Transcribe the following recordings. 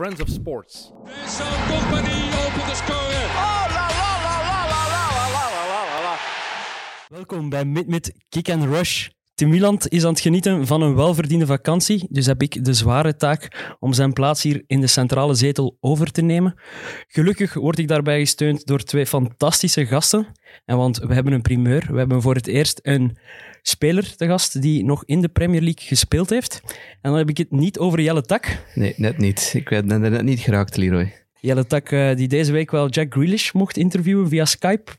Friends of Sports. Zo'n compagnie opent de score. Oh, la la la la la la la la la la la. Welkom bij Mid-Mid Kick and Rush. Tim Wieland is aan het genieten van een welverdiende vakantie, dus heb ik de zware taak om zijn plaats hier in de centrale zetel over te nemen. Gelukkig word ik daarbij gesteund door twee fantastische gasten. En want we hebben een primeur. We hebben voor het eerst een speler te gast die nog in de Premier League gespeeld heeft. En dan heb ik het niet over Jelle Tak. Nee, net niet. Ik ben er net niet geraakt, Leroy. Jelle Tak eh, die deze week wel Jack Grealish mocht interviewen via Skype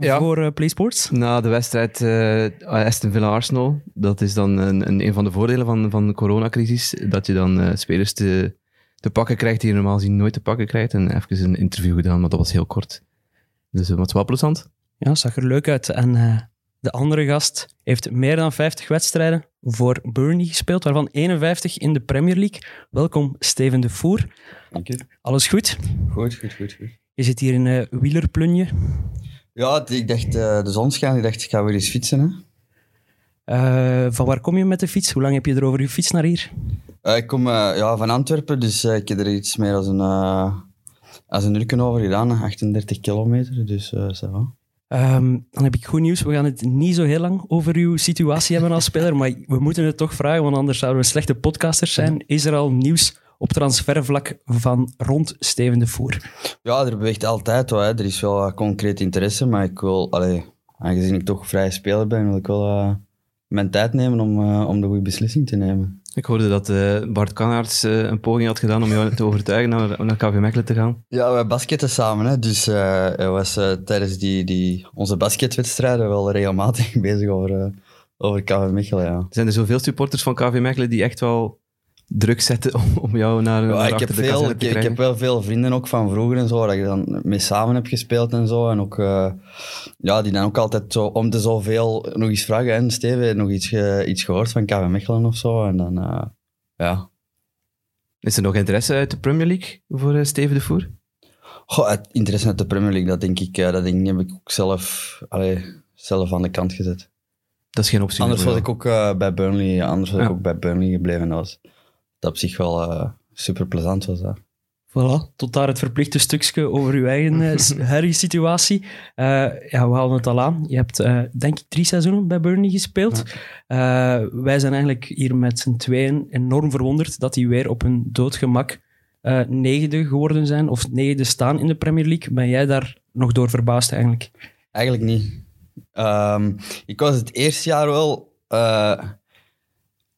Ja. voor eh, PlaySports. Na de wedstrijd eh, Aston Villa-Arsenal, dat is dan een, een, een van de voordelen van, van de coronacrisis, dat je dan eh, spelers te, te pakken krijgt die je normaal gezien nooit te pakken krijgt. En even een interview gedaan, maar dat was heel kort. Dus uh, wat wel plezant. Ja, zag er leuk uit. En eh, de andere gast heeft meer dan 50 wedstrijden voor Burnley gespeeld, waarvan 51 in de Premier League. Welkom, Steven de Voer. Dank je. Alles goed? Goed, goed, goed. goed. Je zit hier in uh, wielerplunje. Ja, ik dacht, eh, de zon schijnt. Ik dacht, ik ga weer eens fietsen. Hè. Eh, van waar kom je met de fiets? Hoe lang heb je erover gefietst naar hier? Eh, ik kom ja, van Antwerpen, dus ik heb er iets meer als een, als een uur over gedaan. 38 kilometer, dus va. Ehm, dan heb ik goed nieuws. We gaan het niet zo heel lang over uw situatie hebben als speler, maar we moeten het toch vragen, want anders zouden we slechte podcasters zijn. Is er al nieuws op transfervlak van rond Steven de Voer? Ja, er beweegt altijd wat. Hè. Er is wel concreet interesse, maar ik wil, allee, aangezien ik toch vrije speler ben, wil ik wel eh, mijn tijd nemen om, eh, om de goede beslissing te nemen. Ik hoorde dat eh, Bart Kannaerts eh, een poging had gedaan om jou te overtuigen naar, naar KV Mechelen te gaan. Ja, wij basketten samen. Hè. Dus eh, hij was eh, tijdens die, die, onze basketwedstrijden wel regelmatig bezig over, eh, over KV Mechelen. Ja. Zijn er zoveel supporters van KV Mechelen die echt wel druk zetten om, om jou naar, Ja, naar ik, heb de veel, ik, te ik heb wel veel vrienden ook van vroeger en zo, dat ik dan mee samen heb gespeeld en zo. En ook, eh, ja, die dan ook altijd zo om de zoveel nog eens vragen. En Steven, nog iets, iets gehoord van KV Mechelen of zo? En dan, eh, ja. Is er nog interesse uit de Premier League voor eh, Steven de Voer? Goh, het interesse uit de Premier League, dat denk ik, dat denk ik, heb ik ook zelf, allee, zelf aan de kant gezet. Dat is geen optie Anders was ik ook bij Burnley, anders was Ja. ik ook bij Burnley gebleven. Dat was dat op zich wel super plezant was. Dat. Voilà, tot daar het verplichte stukje over uw eigen eh, huidige situatie. Eh, ja, we halen het al aan. Je hebt, eh, denk ik, drie seizoenen bij Burnley gespeeld. Eh, wij zijn eigenlijk hier met z'n tweeën enorm verwonderd dat die weer op hun doodgemak eh negende geworden zijn, of negende staan in de Premier League. Ben jij daar nog door verbaasd eigenlijk? Eigenlijk niet. Ehm, ik was het eerste jaar wel eh,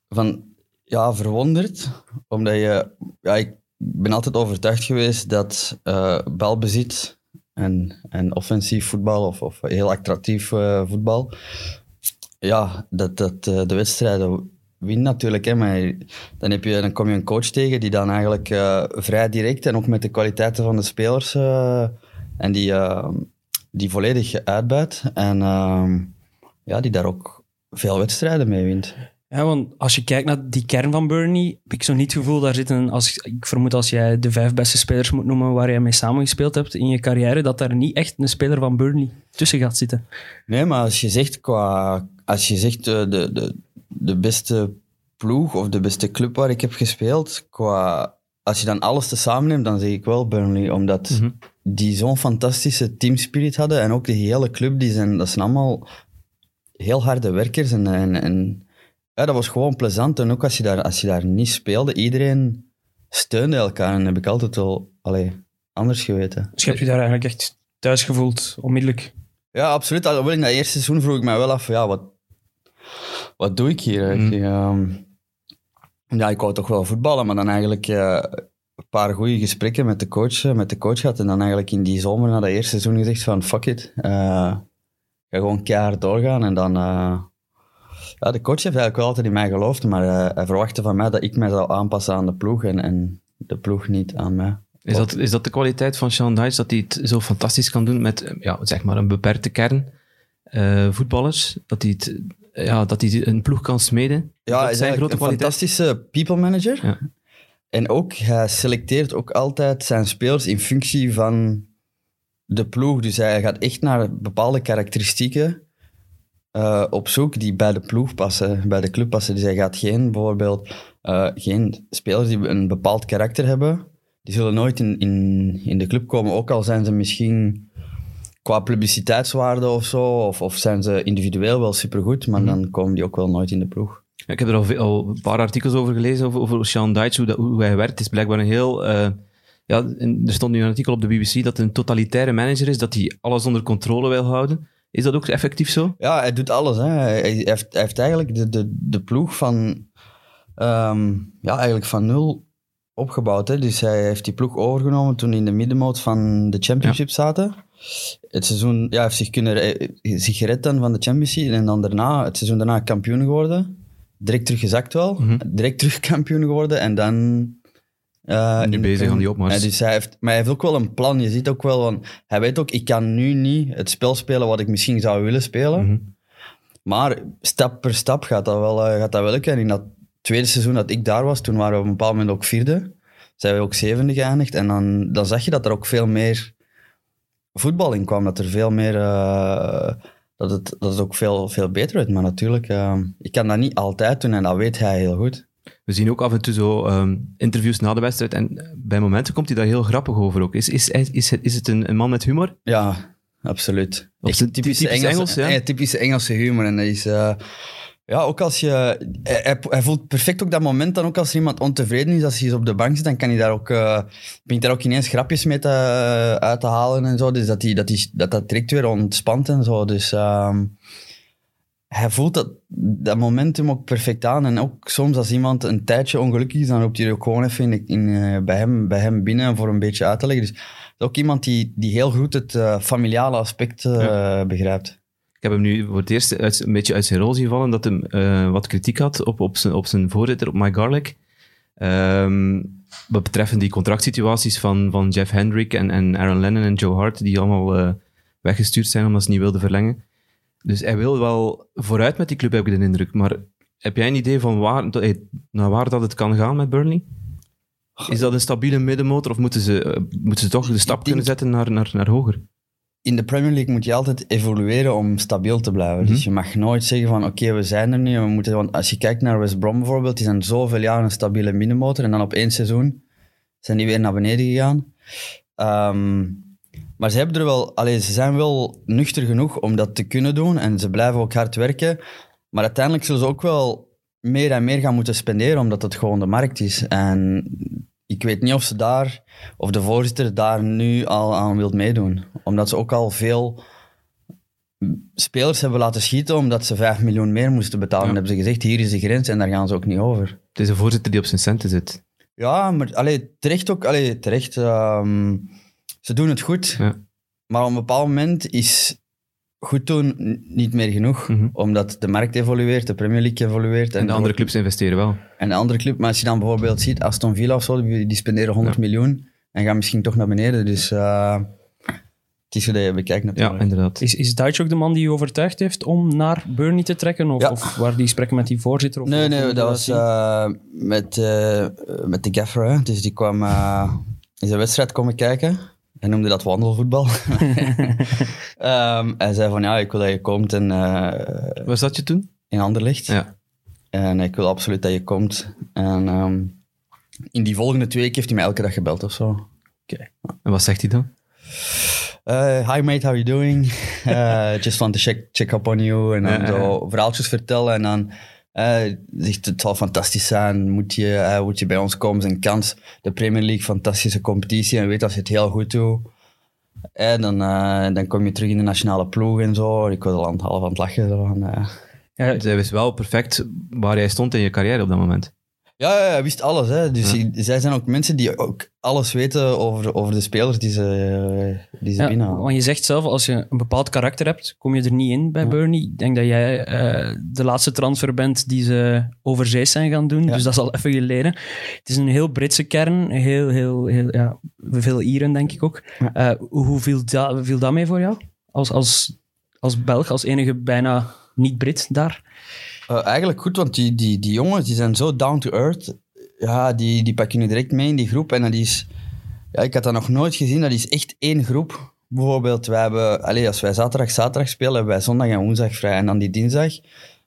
van, ja, verwonderd, omdat je... Ja, ik ben altijd overtuigd geweest dat eh, balbezit en, en offensief voetbal, of, of heel attractief eh, voetbal, ja, dat, dat eh, de wedstrijden wint natuurlijk. Hè, maar dan, heb je, dan kom je een coach tegen die dan eigenlijk vrij direct en ook met de kwaliteiten van de spelers en die, eh, die volledig uitbuit. En ja, die daar ook veel wedstrijden mee wint. Ja, want als je kijkt naar die kern van Burnley, heb ik zo niet het gevoel, daar zitten, als, ik vermoed als jij de vijf beste spelers moet noemen waar jij mee samengespeeld hebt in je carrière, dat daar niet echt een speler van Burnley tussen gaat zitten. Nee, maar als je zegt, qua, als je zegt eh, de, de, de beste ploeg of de beste club waar ik heb gespeeld, qua, als je dan alles tezamen neemt, dan zeg ik wel Burnley. Omdat Mhm. die zo'n fantastische teamspirit hadden en ook de hele club, die zijn, dat zijn allemaal heel harde werkers. En, en, en ja, dat was gewoon plezant. En ook als je daar, als je daar niet speelde, iedereen steunde elkaar. En dat heb ik altijd wel allee, anders geweten. Dus je hebt je daar eigenlijk echt thuis gevoeld, onmiddellijk. Ja, absoluut. Alhoewel in dat eerste seizoen vroeg ik mij wel af, ja, wat, wat doe ik hier? Mm. Ik, ehm, ja, ik wou toch wel voetballen, maar dan eigenlijk eh, een paar goede gesprekken met de coach, eh, met de coach gehad. En dan eigenlijk in die zomer na dat eerste seizoen gezegd van, fuck it. eh, ga gewoon keihard doorgaan. En dan... ja, de coach heeft eigenlijk wel altijd in mij geloofd, maar eh, hij verwachtte van mij dat ik mij zou aanpassen aan de ploeg en, en de ploeg niet aan mij. Is dat, is dat de kwaliteit van Sean Dyche, dat hij het zo fantastisch kan doen met eh, ja, zeg maar een beperkte kern eh, voetballers? Dat hij, het, ja, dat hij een ploeg kan smeden? Ja, hij dat is zijn grote een kwaliteit? fantastische people manager. Ja. En ook, hij selecteert ook altijd zijn spelers in functie van de ploeg. Dus hij gaat echt naar bepaalde karakteristieken eh, op zoek die bij de ploeg passen, bij de club passen. Dus hij gaat geen, bijvoorbeeld, eh, geen spelers die een bepaald karakter hebben, die zullen nooit in, in, in de club komen. Ook al zijn ze misschien qua publiciteitswaarde of zo, of, of zijn ze individueel wel supergoed, maar dan komen die ook wel nooit in de ploeg. Ik heb er al, een paar artikels over gelezen, over, over Sean Dyche, hoe, dat- hoe hij werkt. Het is blijkbaar een heel... eh, ja, er stond nu een artikel op de BBC dat een totalitaire manager is, dat hij alles onder controle wil houden. Is dat ook effectief zo? Ja, hij doet alles. Hè. Hij, heeft, hij heeft eigenlijk de, de, de ploeg van, ehm, ja, eigenlijk van nul opgebouwd. Hè. Dus hij heeft die ploeg overgenomen toen in de middenmoot van de Championship zaten. Het seizoen, ja, hij heeft zich, kunnen, zich gered dan van de Champions League en dan daarna, het seizoen daarna kampioen geworden. Direct teruggezakt wel. Direct terug kampioen geworden en dan... eh, Nu bezig aan die opmars. Dus hij heeft, maar hij heeft ook wel een plan. Je ziet ook wel, van, hij weet ook, ik kan nu niet het spel spelen wat ik misschien zou willen spelen. Mhm. Maar stap per stap gaat dat wel, eh, gaat dat wel lukken. En in dat tweede seizoen dat ik daar was, toen waren we op een bepaald moment ook vierde. Zijn we ook zevende geëindigd. En dan, dan zag je dat er ook veel meer voetbal in kwam. Dat er veel meer... eh, dat, het, dat het ook veel, veel beter werd. Maar natuurlijk, ik kan dat niet altijd doen en dat weet hij heel goed. We zien ook af en toe zo ehm, interviews na de wedstrijd en bij momenten komt hij daar heel grappig over ook. Is, is, is, is het, is het een, een man met humor? Ja, absoluut. Of zijn typisch Engels, ja? eh, typische Engelse humor. En dat is... eh, ja, ook als je... Hij, hij- hij voelt perfect ook dat moment dan ook als er iemand ontevreden is, als hij op de bank zit, dan kan hij daar ook... eh begint daar ook ineens grapjes mee te, uit te halen en zo. Dus dat hij, dat, hij, dat dat direct weer ontspant en zo. Dus... ehm, hij voelt dat, dat momentum ook perfect aan. En ook soms als iemand een tijdje ongelukkig is, dan roept hij er ook gewoon even in, in, eh, bij, hem, bij hem binnen voor een beetje uit te leggen. Dus ook iemand die, die heel goed het eh, familiale aspect eh, begrijpt. Ik heb hem nu voor het eerst uit, een beetje uit zijn rol zien vallen, dat hij wat kritiek had op, op, zijn, op zijn voorzitter, op Mike Garlick. Ehm, wat betreffend die contractsituaties van, van Jeff Hendrick en, en Aaron Lennon en Joe Hart, die allemaal weggestuurd zijn omdat ze niet wilden verlengen. Dus hij wil wel vooruit met die club, heb ik de indruk. Maar heb jij een idee van waar, naar waar dat het kan gaan met Burnley? Is dat een stabiele middenmotor of moeten ze, eh, moeten ze toch de stap kunnen zetten naar, naar, naar hoger? In de Premier League moet je altijd evolueren om stabiel te blijven. Dus je mag nooit zeggen van oké, we zijn er nu. We moeten, want als je kijkt naar West Brom bijvoorbeeld, die zijn zoveel jaar een stabiele middenmotor. En dan op één seizoen zijn die weer naar beneden gegaan. Ehm, maar ze, hebben er wel, allee, ze zijn wel nuchter genoeg om dat te kunnen doen. En ze blijven ook hard werken. Maar uiteindelijk zullen ze ook wel meer en meer gaan moeten spenderen, omdat het gewoon de markt is. En ik weet niet of ze daar, of de voorzitter daar nu al aan wil meedoen. Omdat ze ook al veel spelers hebben laten schieten, omdat ze 5 miljoen meer moesten betalen. Ja. En hebben ze gezegd, hier is de grens en daar gaan ze ook niet over. Het is een voorzitter die op zijn centen zit. Ja, maar allee, terecht ook. Allee, terecht. ehm, ze doen het goed. Ja. Maar op een bepaald moment is goed doen niet meer genoeg. Mhm. Omdat de markt evolueert, de Premier League evolueert. En de er andere clubs investeren wel. En de andere club, maar als je dan bijvoorbeeld ziet, Aston Villa of zo, die, die spenderen 100 Ja. miljoen en gaan misschien toch naar beneden. Dus eh, het is hoe dat je bekijkt Ja, natuurlijk. inderdaad. Is, is Duits ook de man die je overtuigd heeft om naar Burnley te trekken? Of, Ja. of waar die gesprekken met die voorzitter? Of Nee, nee, dat was eh, met, eh, met de gaffer. Hè. Dus die kwam in zijn wedstrijd komen kijken. Hij noemde dat wandelvoetbal. Ehm hij zei van, ja, ik wil dat je komt en, eh, Waar zat je toen? in Anderlecht. Ja. En ik wil absoluut dat je komt. En ehm, in die volgende twee weken heeft hij mij elke dag gebeld of zo. En wat zegt hij dan? Uh, hi mate, how you doing? Uh, just want to check, check up on you. En dan Ja, ja, zo verhaaltjes vertellen. En dan eh, zegt het zal fantastisch zijn. Moet je, eh, moet je bij ons komen? Is een kans. De Premier League, fantastische competitie. En weet dat je het heel goed doet. En dan, eh, dan kom je terug in de nationale ploeg en zo. Ik was al aan het half aan het lachen. Zo van, eh. Ja, Zij wist wel perfect waar jij stond in je carrière op dat moment. Ja, ja, hij wist alles. Hè. Dus zij zijn ook mensen die ook alles weten over, over de spelers die ze, die ze Ja, binnenhalen. want je zegt zelf, als je een bepaald karakter hebt, kom je er niet in bij Burnley. Ik denk dat jij eh, de laatste transfer bent die ze overzees zijn gaan doen. Ja. Dus dat is al even geleden. Het is een heel Britse kern. Heel, heel, heel, ja, veel Ieren, denk ik ook. Eh, hoe viel dat, viel dat mee voor jou? Als, als, als Belg, als enige bijna niet-Brit daar? Eh, eigenlijk goed, want die, die, die jongens die zijn zo down to earth. Ja, die, die pakken je direct mee in die groep. En dat is... Ja, ik had dat nog nooit gezien. Dat is echt één groep. Bijvoorbeeld, wij hebben... Allez, als wij zaterdag, zaterdag spelen, hebben wij zondag en woensdag vrij. En dan die dinsdag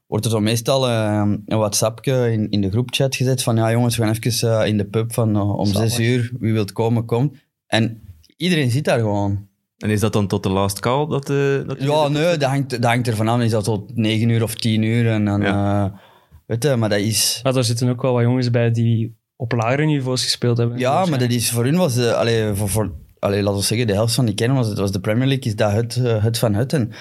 wordt er zo meestal eh, een WhatsAppje in, in de groepchat gezet van ja jongens, we gaan even eh, in de pub van eh, om Zalig. zes uur, wie wilt komen, komt. En iedereen zit daar gewoon. En is dat dan tot de last call? Dat, eh, dat Ja, nee, dat hangt, dat hangt ervan af. Is dat tot negen uur of tien uur? En dan, eh, weet je, maar dat is... Maar daar zitten ook wel wat jongens bij die op lagere niveaus gespeeld hebben. Ja, maar dat is voor hun was de, allee, voor, voor, allee, laten we zeggen, de helft van die kennen was, het was de Premier League, is dat het, eh, het van het. En,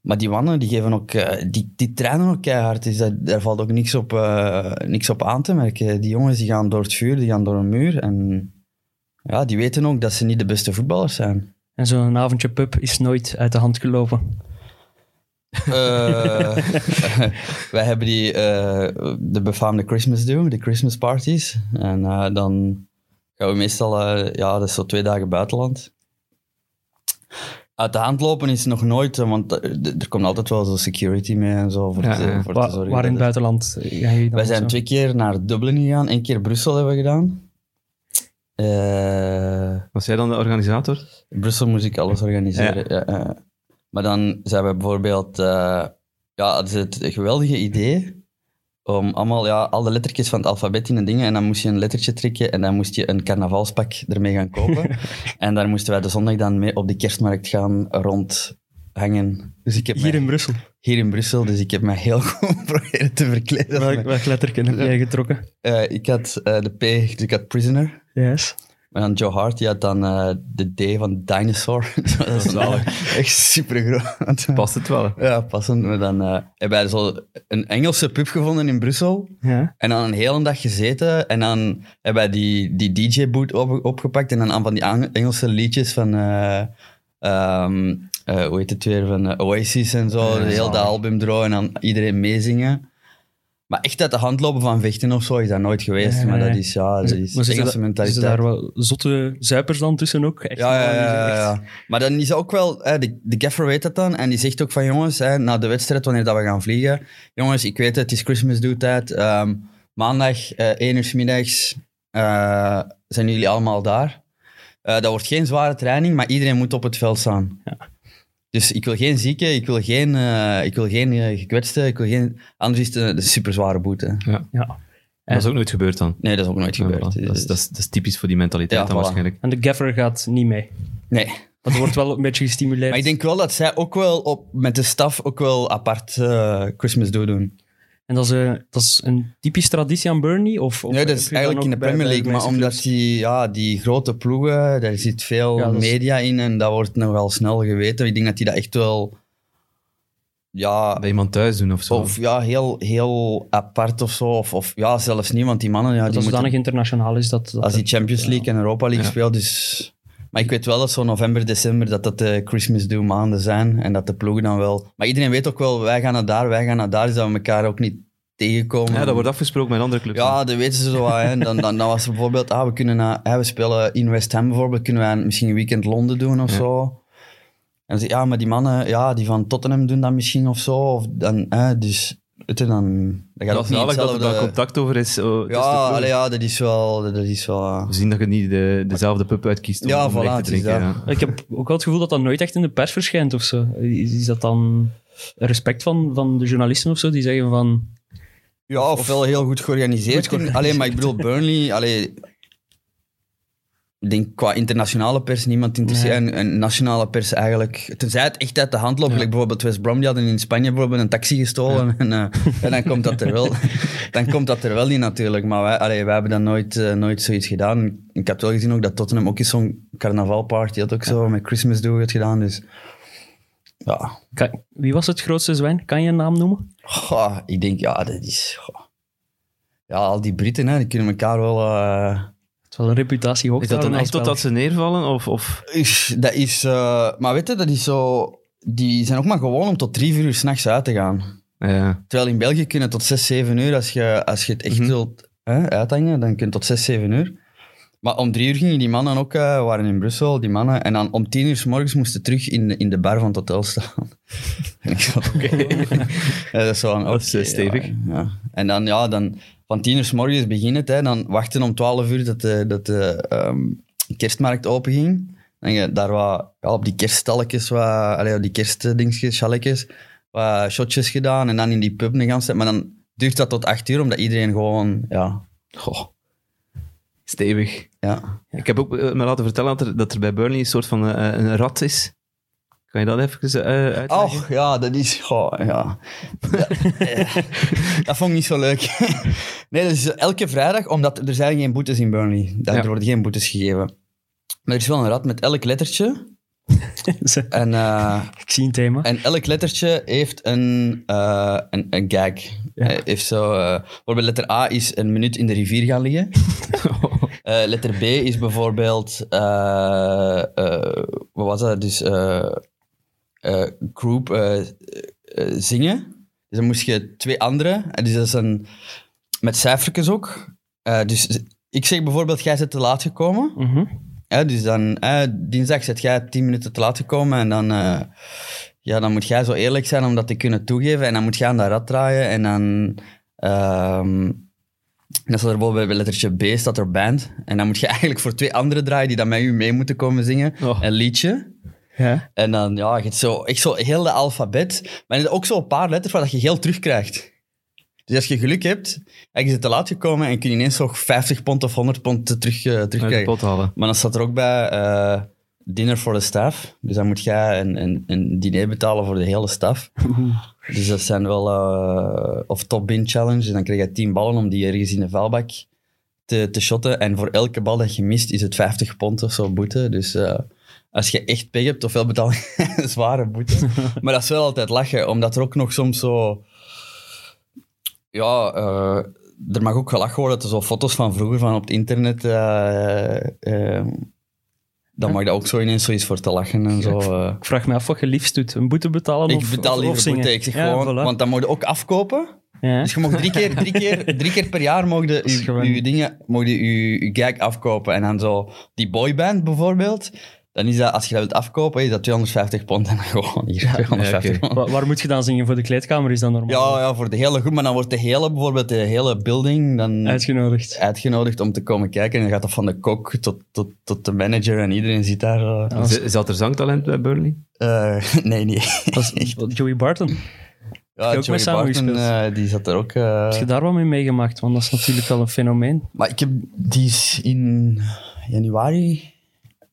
maar die mannen, die geven ook, die, die trainen ook keihard, dus dat, daar valt ook niks op, eh, niks op aan te merken. Die jongens die gaan door het vuur, die gaan door een muur en ja, die weten ook dat ze niet de beste voetballers zijn. En zo'n avondje pub is nooit uit de hand gelopen. Eh, wij hebben die, eh, de befaamde Christmas do, de Christmas parties. En eh, dan gaan we meestal, ja, dat is zo twee dagen buitenland. Uit de hand lopen is nog nooit, want er komt altijd wel zo security mee en zo voor, Ja, te, voor te Waar, zorgen. waar in het buitenland Wij zijn zo? twee keer naar Dublin gegaan, één keer Brussel hebben we gedaan. Eh, Was jij dan de organisator? in Brussel moest ik alles organiseren. Ja. ja. Maar dan zijn we bijvoorbeeld... eh, ja, het is het geweldige idee om allemaal, ja, al de lettertjes van het alfabet in een ding en dan moest je een lettertje trekken en dan moest je een carnavalspak ermee gaan kopen. en daar moesten wij de zondag dan mee op de kerstmarkt gaan rondhangen. Dus ik heb Hier mij- in Brussel. Hier in Brussel, dus ik heb mij heel goed proberen te verkleden. Welk, welk letterken heb jij getrokken? Eh, ik had eh, de P, dus ik had Prisoner. Yes. En dan Joe Hart, die had dan eh, de D van Dinosaur. dat is echt super groot. Past het wel? Ja, passend. Maar dan hebben wij zo een Engelse pub gevonden in Brussel. Ja. En dan een hele dag gezeten. En dan hebben wij die, die DJ-boot op, opgepakt. En dan aan van die Engelse liedjes van... eh, eh, hoe heet het weer? Van eh, Oasis en zo. de hele dat album draaien en dan iedereen meezingen. Maar echt uit de hand lopen van vechten of zo is dat nooit geweest. Nee, maar nee. dat is, ja, dat is Maar Engelse daar- mentaliteit. daar wel zotte zuipers dan tussen ook? Echt, Ja, ja, ja, echt- ja. Maar dan is ook wel, hè, de, de gaffer weet dat dan. En die zegt ook van jongens, hè, na de wedstrijd, wanneer dat we gaan vliegen. Jongens, ik weet het, het is Christmas do tijd. Ehm, maandag, eh 1 uur 's middags, zijn jullie allemaal daar. Dat wordt geen zware training, maar iedereen moet op het veld staan. Ja. Dus ik wil geen zieke, ik wil geen, eh, ik wil geen eh, gekwetste, ik wil geen... Anders is het een, een super zware boete. Ja. Dat is ook nooit gebeurd dan. Nee, dat is ook nooit Ja, gebeurd. voilà. dat, is, dat, is, dat is typisch voor die mentaliteit Ja, dan voilà. waarschijnlijk. En de gaffer gaat niet mee. Nee. Want er wordt wel een beetje gestimuleerd. Maar ik denk wel dat zij ook wel op, met de staf ook wel apart eh, Christmas do doen. En dat is, eh, dat is een typische traditie aan Burnley? Of, of nee, dat is eigenlijk in de Premier League, maar omdat die, ja, die grote ploegen, daar zit veel Ja, dat is- media in en dat wordt nogal snel geweten. Ik denk dat die dat echt wel ja, Bij iemand thuis doen of zo. of, ja heel, heel apart of zo. Of, of ja, zelfs niet, want die mannen, ja, Dat die dat moeten, internationaal is dat... dat als die Champions League en Europa League Ja. speelt, dus... Maar ik weet wel dat zo november, december, dat dat de Christmas do maanden zijn en dat de ploegen dan wel... Maar iedereen weet ook wel, wij gaan naar daar, wij gaan naar daar, dus dat we elkaar ook niet tegenkomen. ja, dat wordt afgesproken met andere clubs. Ja, dat weten ze zo. Hè. Dan, dan, dan was er bijvoorbeeld, ah, we, kunnen naar, hè, we spelen in West Ham bijvoorbeeld, kunnen wij misschien een weekend Londen doen of Ja. zo. En dan zeg ik, ja, maar die mannen ja, die van Tottenham doen dat misschien of zo. Of dan, hè, dus je, dan, dat ook is niet dat er daar contact over is. oh, ja, allee, ja, dat is wel... Dat is wel We zien dat je niet de, dezelfde pub uitkiest om, Ja, om voilà, te het is drinken. Ja. Ik heb ook wel het gevoel dat dat nooit echt in de pers verschijnt of zo. Is, is dat dan respect van, van de journalisten of zo? Die zeggen van... Ja, of wel heel goed georganiseerd. Goed georganiseerd. Alleen, maar ik bedoel, Burnley, allee, denk qua internationale pers niemand interesseert. En, en nationale pers eigenlijk, tenzij het echt uit de hand loopt. Like bijvoorbeeld West Brom, die hadden in Spanje bijvoorbeeld een taxi gestolen. En, eh, en dan, komt dat er wel, dan komt dat er wel in natuurlijk. Maar wij, allee, wij hebben dan nooit, eh, nooit zoiets gedaan. Ik heb wel gezien ook dat Tottenham ook eens zo'n carnavalparty had ook zo met Christmas Do het gedaan. Dus ja, Kan- wie was het grootste zwijn? Kan je een naam noemen? Goh, ik denk, ja, dat is... goh. Ja, al die Britten, hè, die kunnen elkaar wel... eh, Het is wel een reputatie hoog Is dat dan echt totdat ze neervallen? Of, of... is- dat is... eh, maar weet je, dat is zo... Die zijn ook maar gewoon om tot drie, vier uur s'nachts uit te gaan. Ja. Terwijl in België kunnen tot zes, zeven uur, als je, als je het echt Mhm. wilt hè, uithangen, dan kun je tot zes, zeven uur. Maar om drie uur gingen die mannen ook, eh, we waren in Brussel, die mannen. En dan om tien uur s morgens moesten terug in, de- in de bar van het hotel staan. En ik zo, ja, dat is zo Dat is, eh, oké, stevig. Ja. En dan, ja, dan van tien uur s morgens begint het, hè, dan wachten om twaalf uur dat de, dat de ehm, kerstmarkt open ging. En je daar wat, ja, op die kerststalletjes, wat, allee, op die kerstdingsjes, challetjes, wat shotjes gedaan en dan in die pub een ganse. Maar dan duurt dat tot acht uur, omdat iedereen gewoon, ja, Goh. Stevig. ja. Ik heb ook eh, me laten vertellen dat er, dat er bij Burnley een soort van eh, een rat is. Kan je dat even eh, uitleggen? Oh, ja, dat is, goh, ja. Ja, eh, dat vond ik niet zo leuk. nee, dat is elke vrijdag, omdat er zijn geen boetes in Burnley. Daar Ja. er worden geen boetes gegeven. Maar er is wel een rad met elk lettertje. En, eh, Ik zie een thema. en elk lettertje heeft een, eh, een, een gag. Heeft zo, eh, bijvoorbeeld letter A is een minuut in de rivier gaan liggen. Eh, letter B is bijvoorbeeld, eh, eh, wat was dat? Dus eh, group eh, eh, zingen. Dus dan moest je twee andere, en dus dat is een, met cijfertjes ook. Dus ik zeg bijvoorbeeld, jij bent te laat gekomen. Ja, dus dan, dinsdag zit jij tien minuten te laat gekomen en dan, ja, dan moet jij zo eerlijk zijn om dat te kunnen toegeven. En dan moet je aan dat rad draaien en dan, ehm, dan staat er bijvoorbeeld bij lettertje B staat er band. En dan moet je eigenlijk voor twee anderen draaien die dan met u mee moeten komen zingen, Oh. een liedje. Ja. En dan, ja, je hebt zo, echt zo heel de alfabet. Maar er zijn ook zo een paar letters waar dat je geld terugkrijgt. Dus als je geluk hebt, en je te laat gekomen en kun je ineens nog 50 pond of 100 pond terug, de terugkrijgen. pot halen. Maar dan staat er ook bij eh, dinner for the staff. Dus dan moet jij een, een, een diner betalen voor de hele staf. Dus dat zijn wel... eh, of top bin challenge. Dus dan krijg je 10 ballen om die ergens in de vuilbak te, te shotten. En voor elke bal dat je mist, is het 50 pond of zo boete. Dus als je echt pech hebt, ofwel betaal je een zware boete. maar dat is wel altijd lachen, omdat er ook nog soms zo... Ja, eh, er mag ook gelachen worden dat er zo foto's van vroeger van op het internet... eh, dan mag dat ook zo ineens zoiets voor te lachen en zo. Ik vraag me af wat je liefst doet. Een boete betalen Ik of, betaal liever zingen? boete. Ik zeg Ja, gewoon, voilà. want dan moet je ook afkopen. Ja. Dus je mag drie keer, drie keer, drie keer per jaar mogen je, je, je dingen, mogen je, je, je gag afkopen. En dan zo die boyband bijvoorbeeld. Dan is dat, als je dat wilt afkopen, is dat 250 pond. En dan gewoon hier, 250 ja, oké. pond. Wa- waar moet je dan zingen? Voor de kleedkamer is dat normaal? Ja, ja, voor de hele groep. Maar dan wordt de hele, bijvoorbeeld de hele building dan Uitgenodigd. uitgenodigd om te komen kijken. En dan gaat dat van de kok tot, tot, tot de manager en iedereen zit daar. Ja. Z- Zat er zangtalent bij Burnley? Eh, nee, nee. Dat is Joey Barton. Heb Ja, ook Joey? Barton, eh, die zat er ook. eh, je daar wat mee meegemaakt? Want dat is natuurlijk wel een fenomeen. Maar ik heb, die is in januari,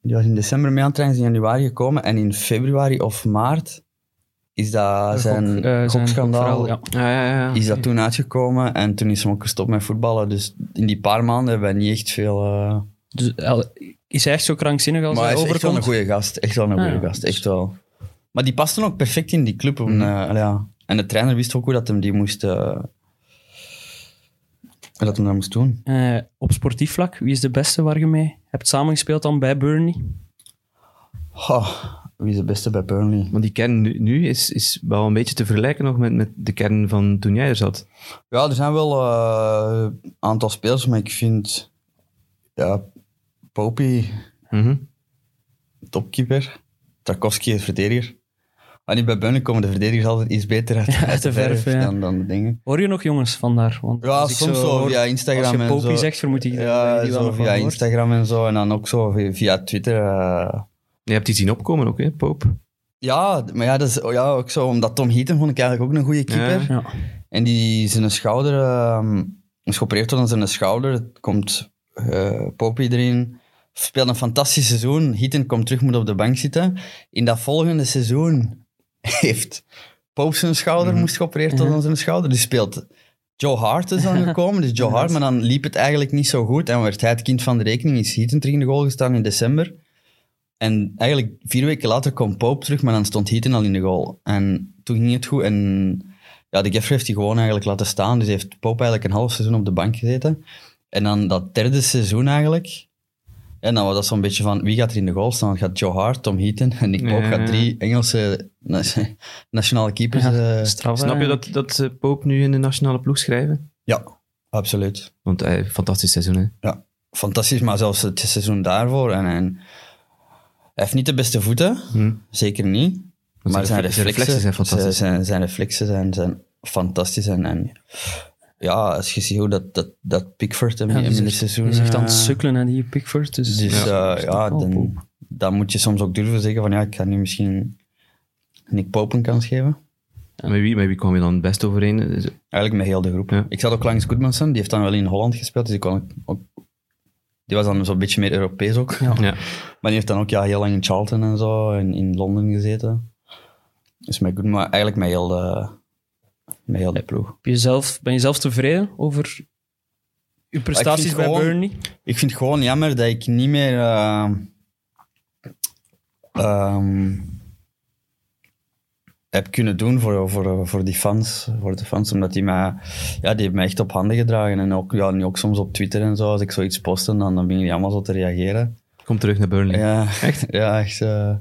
die was in december mee aan het trainen, is in januari gekomen. En in februari of maart is dat zijn Gok- eh, zijn gokschandaal, ja. Ja, ja, ja. is dat toen uitgekomen. En toen is hij ook gestopt met voetballen. Dus in die paar maanden hebben wij niet echt veel... eh, Dus, el- is hij echt zo krankzinnig als maar hij hij is echt wel een overkomt? goede gast. Echt wel een Ah, goede ja. gast, echt wel. Maar die paste ook perfect in die club. om, Mhm. eh, allee, ja. En de trainer wist ook hoe dat hem die moest... eh, dat hem dat moest doen. Eh, op sportief vlak, wie is de beste waar je mee hebt samengespeeld dan bij Burnley? Goh, wie is de beste bij Burnley? Maar die kern nu, nu is, is wel een beetje te vergelijken nog met, met de kern van toen jij er zat. Ja, er zijn wel eh, een aantal spelers, maar ik vind ja, Popey, Mhm. topkeeper, Tarkovsky, verdediger. Maar niet bij Burnley komen de verdedigers altijd iets beter uit, uit de verf, ja. dan, dan de dingen. Hoor je nog jongens vandaar? Want Ja, soms zo, hoor- via Instagram Als je en zo. zegt, vermoed ik dat Ja, je die wel zo via hoort. Instagram en zo. En dan ook zo via, via Twitter. eh. Je hebt die zien opkomen ook, hè, Pope? Ja, maar ja, dat is ja, ook zo. Omdat Tom Heaton vond ik eigenlijk ook een goede keeper. Ja. Ja. En die zijn schouder ehm is geopereerd door aan zijn schouder. Het komt eh Popey erin. Speelt een fantastisch seizoen. Heaton komt terug, moet op de bank zitten. In dat volgende seizoen heeft Pope zijn schouder moest geopereerd tot aan zijn schouder. Dus speelt Joe Hart is dan gekomen. Dus Joe Hart, maar dan liep het eigenlijk niet zo goed. En werd hij het kind van de rekening. Is Heaton terug in de goal gestaan in december. En eigenlijk vier weken later kwam Pope terug, maar dan stond Heaton al in de goal. En toen ging het goed. En ja, de Geffrey heeft die gewoon eigenlijk laten staan. Dus heeft Pope eigenlijk een half seizoen op de bank gezeten. En dan dat derde seizoen eigenlijk. En dan was dat zo'n beetje van, wie gaat er in de goal staan? Gaat Joe Hart, Tom Heaton en Nick Pope Ja. gaat drie Engelse na- nationale keepers. Ja, eh, straf, Snap je dat, dat eh, Pope nu in de nationale ploeg schrijven? ja, absoluut. Want hij fantastisch seizoen, hè? Ja, fantastisch. Maar zelfs het seizoen daarvoor. En, en hij heeft niet de beste voeten, Hm. zeker niet. Maar zijn refle- reflexen, zijn fantastisch. Zijn, zijn, zijn reflexen zijn, zijn fantastisch. En, en ja, als je ziet hoe dat, dat, dat Pickford hem Ja, in het zegt- seizoen... Die zegt aan het eh, sukkelen, hè, die Pickford. Dus, Dus ja, Snap ja wel, dan, dan moet je soms ook durven zeggen van ja, ik ga nu misschien Nick Pope een kans geven. En met wie, met wie kwam je dan het best overeen? Dus- Eigenlijk met heel de groep. Ja. Ik zat ook langs Goodmanson, die heeft dan wel in Holland gespeeld, dus ik kon ook, die was dan zo'n beetje meer Europees ook. Ja. Ja. Maar die heeft dan ook ja, heel lang in Charlton en zo, en in Londen gezeten. Dus met Goodman, eigenlijk met heel de, met heel de ploeg. Heb je zelf, ben je zelf tevreden over je prestaties vind bij gewoon- Burnley? Ik vind het gewoon jammer dat ik niet meer eh, ehm, heb kunnen doen voor, voor, voor die fans. Voor de fans, omdat die mij, ja, die hebben mij echt op handen gedragen. En ook, ja, nu ook soms op Twitter en zo, als ik zoiets post, dan, dan beginnen die allemaal zo te reageren. Kom terug naar Burnley. Ja, echt? Ja, echt. eh,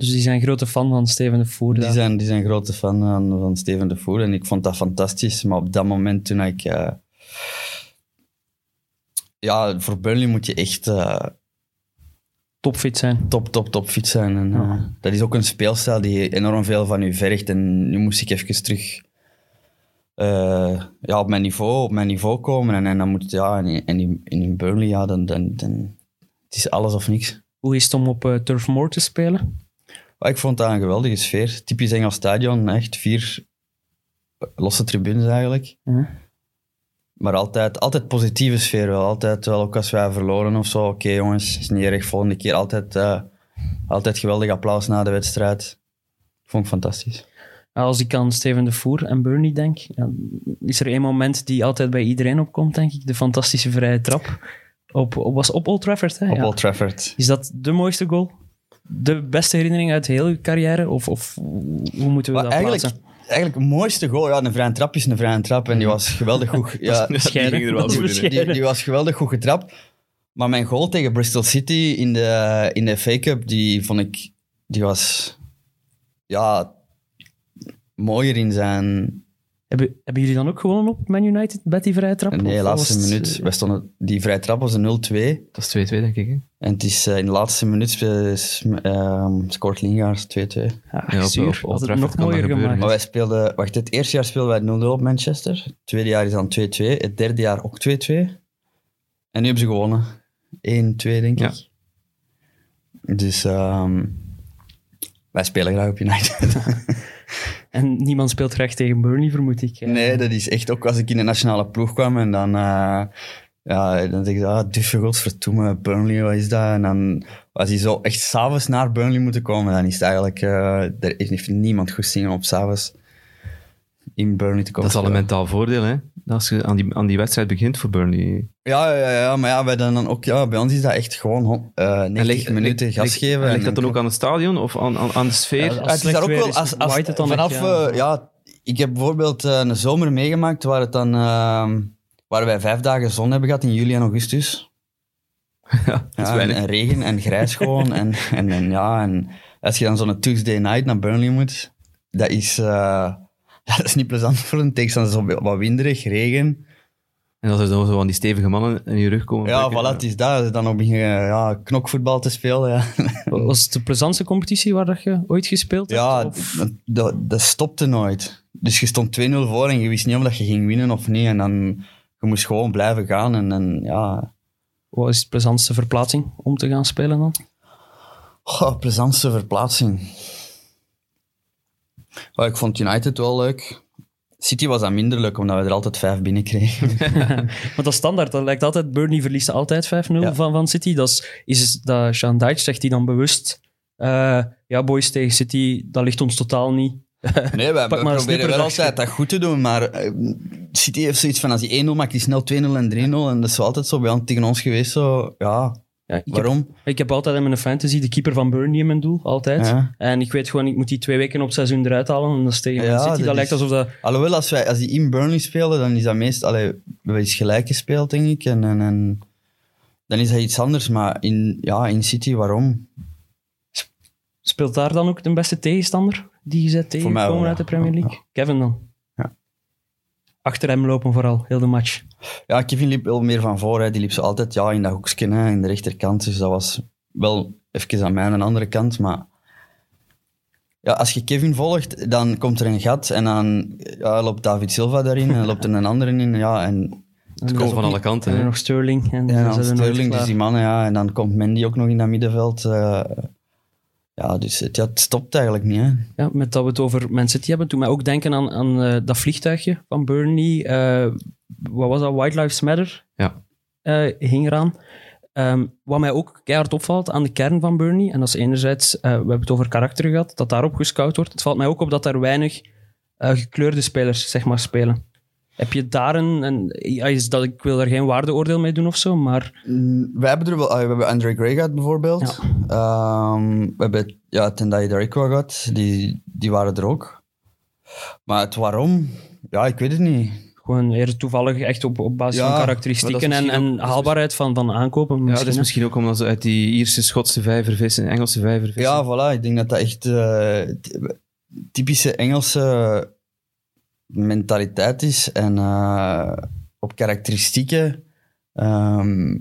Dus die zijn grote fan van Steven de Voer. die, zijn, die zijn grote fan van, van Steven de Voer en ik vond dat fantastisch. Maar op dat moment toen ik... eh, ja, voor Burnley moet je echt... eh, Topfit zijn. top, top, top fit zijn. En, Ja. eh, dat is ook een speelstijl die enorm veel van u vergt. En nu moest ik even terug ja, op, mijn niveau, op mijn niveau komen. En, en dan moet ja, en, in- en in, in Burnley, ja, dan, dan, dan, het is alles of niks. Hoe is het om op Turf Moor te spelen? Ik vond dat een geweldige sfeer. Typisch Engels stadion, echt vier losse tribunes eigenlijk. Mhm. Maar altijd, altijd positieve sfeer wel. Altijd wel, ook als wij verloren of zo. Oké jongens, is niet erg. Volgende keer altijd, eh, altijd geweldig applaus na de wedstrijd. Vond ik fantastisch. Als ik aan Steven de Voer en Burnley denk, is er één moment die altijd bij iedereen opkomt, denk ik. De fantastische vrije trap. Op, op, was op Old Trafford, hè? Op Ja. Old Trafford. Is dat de mooiste goal? De beste herinnering uit heel uw carrière? Of, of hoe moeten we Maar dat eigenlijk, plaatsen? eigenlijk het mooiste goal, ja, een vrije trap is een vrije trap. En die was geweldig goed. Ja, ging er wel Dat is goed die, die was geweldig goed getrapt. Maar mijn goal tegen Bristol City in de, in de FA Cup, die vond ik... Die was... Ja... Mooier in zijn... Hebben, hebben jullie dan ook gewonnen op Man United met die vrije trap? Nee, laatste was minuut. Wij stonden, die vrije trap was een 0-2. Dat is 2-2, denk ik. Hè? En het is eh, in de laatste minuut ehm, scoort Lingard 2-2. Ja, Ja, op- zuur. nog mooier gemaakt. Maar wij speelden... Wacht, het eerste jaar speelden wij 0-0 op Manchester. Het tweede jaar is dan 2-2. Het derde jaar ook 2-2. En nu hebben ze gewonnen. 1-2, denk Ja. ik. Dus ehm, wij spelen graag op United. En niemand speelt graag tegen Burnley, vermoed ik. nee, dat is echt ook als ik in de nationale ploeg kwam en dan... eh, ja, dan zeg ik, ah, duffe godverdomme, Burnley, wat is dat? En dan, als hij zo echt s'avonds naar Burnley moeten komen, dan is het eigenlijk... eh er heeft niemand goed zingen op s'avonds in Burnley te komen Dat is al een mentaal voordeel, hè? Als je aan die, aan die wedstrijd begint voor Burnley. Ja, ja, ja, maar ja, wij dan ook, ja, bij ons is dat echt gewoon hon- eh 90 ligt- minuten gas geven. Ligt dat dan ook aan het stadion of aan, aan, aan de sfeer? Ja, Ja, Als het is daar ook wel, als, als, dan vanaf, echt, ja. eh, ja, ik heb bijvoorbeeld eh, een zomer meegemaakt waar, het dan, eh, waar wij vijf dagen zon hebben gehad in juli en augustus. ja, dat is Ja, en, regen en grijs gewoon. en, en, en ja, en als je dan zo'n Tuesday night naar Burnley moet, dat is, eh, ja, dat is niet plezant voor een tegenstander. Zo wat winderig, regen. En als er dan zo van die stevige mannen in je rug komen. Ja, voilà, het is dat. Dan nog begin je ja, knokvoetbal te spelen. Ja. Was het de plezantste competitie waar dat je ooit gespeeld hebt? Ja, dat, dat, dat stopte nooit. Dus je stond 2-0 voor en je wist niet of dat je ging winnen of niet. En dan je moest gewoon blijven gaan. En, en ja, Wat is de plezantste verplaatsing om te gaan spelen dan? oh, plezantste verplaatsing. Oh, ik vond United wel leuk. City was dat minder leuk, omdat we er altijd vijf binnen kregen. Want dat is standaard, dat lijkt altijd, Burnley verliest altijd 5-0 Ja. van, van City. Dat is, is dat Sean Dyche zegt hij dan bewust, eh, ja boys tegen City, dat ligt ons totaal niet. Nee, wij, proberen wel altijd dat goed te doen, maar eh, City heeft zoiets van als die 1-0 maakt, die snel 2-0 en 3-0. En dat is wel altijd zo bij ons, tegen ons geweest. Zo, ja, Ja, ik, heb, waarom? ik heb altijd in mijn fantasy de keeper van Burnley in mijn doel, altijd. Ja. En ik weet gewoon, ik moet die twee weken op seizoen eruit halen. En dat is tegen Ja, City. Dat, dat lijkt is- alsof dat... Alhoewel, als, wij, als die in Burnley spelen, dan is dat meest... Allee, we hebben iets gelijk gespeeld, denk ik. En, en, en dan is dat iets anders. Maar in, ja, in City, waarom? Speelt daar dan ook de beste tegenstander die je zet mij tegenkomen wel, uit de. Premier League? Kevin dan? Ja. Achter hem lopen vooral, heel de match. Ja, Kevin liep wel meer van voor. Hè. Die liep zo altijd ja, in dat hoekje, hè, in de rechterkant. Dus dat was wel even aan mijn andere kant. Maar ja, als je Kevin volgt, dan komt er een gat. En dan ja, loopt David Silva daarin. En dan loopt er een andere in. Ja, en Het komt van alle kanten. En hè. nog Sterling. En Ja, dan Sterling, dus die mannen, ja. En dan komt Mendy ook nog in dat middenveld. eh. Ja, dus het, ja, het stopt eigenlijk niet. Hè. Ja, met dat we het over Man City hebben, toen mij ook denken aan, aan eh, dat vliegtuigje van Burnley. eh, wat was dat? White Lives Matter Ja. eh, hing eraan. Ehm, wat mij ook keihard opvalt aan de kern van Burnley, en dat is enerzijds, eh, we hebben het over karakter gehad, dat daarop gescout wordt. Het valt mij ook op dat er weinig eh, gekleurde spelers zeg maar, spelen. Heb je daar een, een ja, is dat, ik wil er geen waardeoordeel mee doen of zo, maar Mm, We hebben er wel, ah, we hebben Andre Gray gehad bijvoorbeeld. Ehm, we hebben ja, Tendai Dariko gehad, die, die waren er ook. Maar het waarom, ja, ik weet het niet. gewoon weer toevallig echt op, op basis Ja, van karakteristieken en, en ook- haalbaarheid van, van aankopen. Ja, dat is misschien ook omdat ze uit die Ierse, Schotse vijver vissen, Engelse vijver vissen. Ja, voilà, ik denk dat dat echt eh, ty- typische Engelse mentaliteit is. En eh, op karakteristieken. ehm,